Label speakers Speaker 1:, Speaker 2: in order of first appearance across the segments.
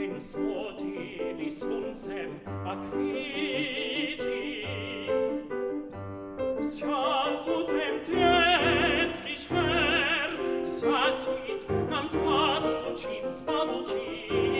Speaker 1: ens motivis unsem acquiti. Sians utrem tieckis her, sas vit nam spavucim, spavucim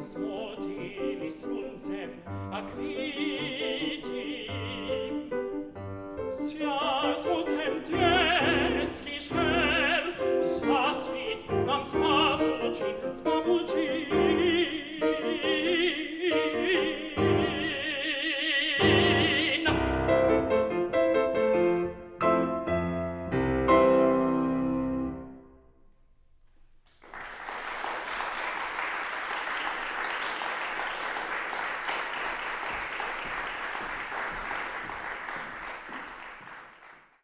Speaker 1: Vis motivis nuncem acquitim Sias utem tectis her Sas vit nam spavucin, spavucin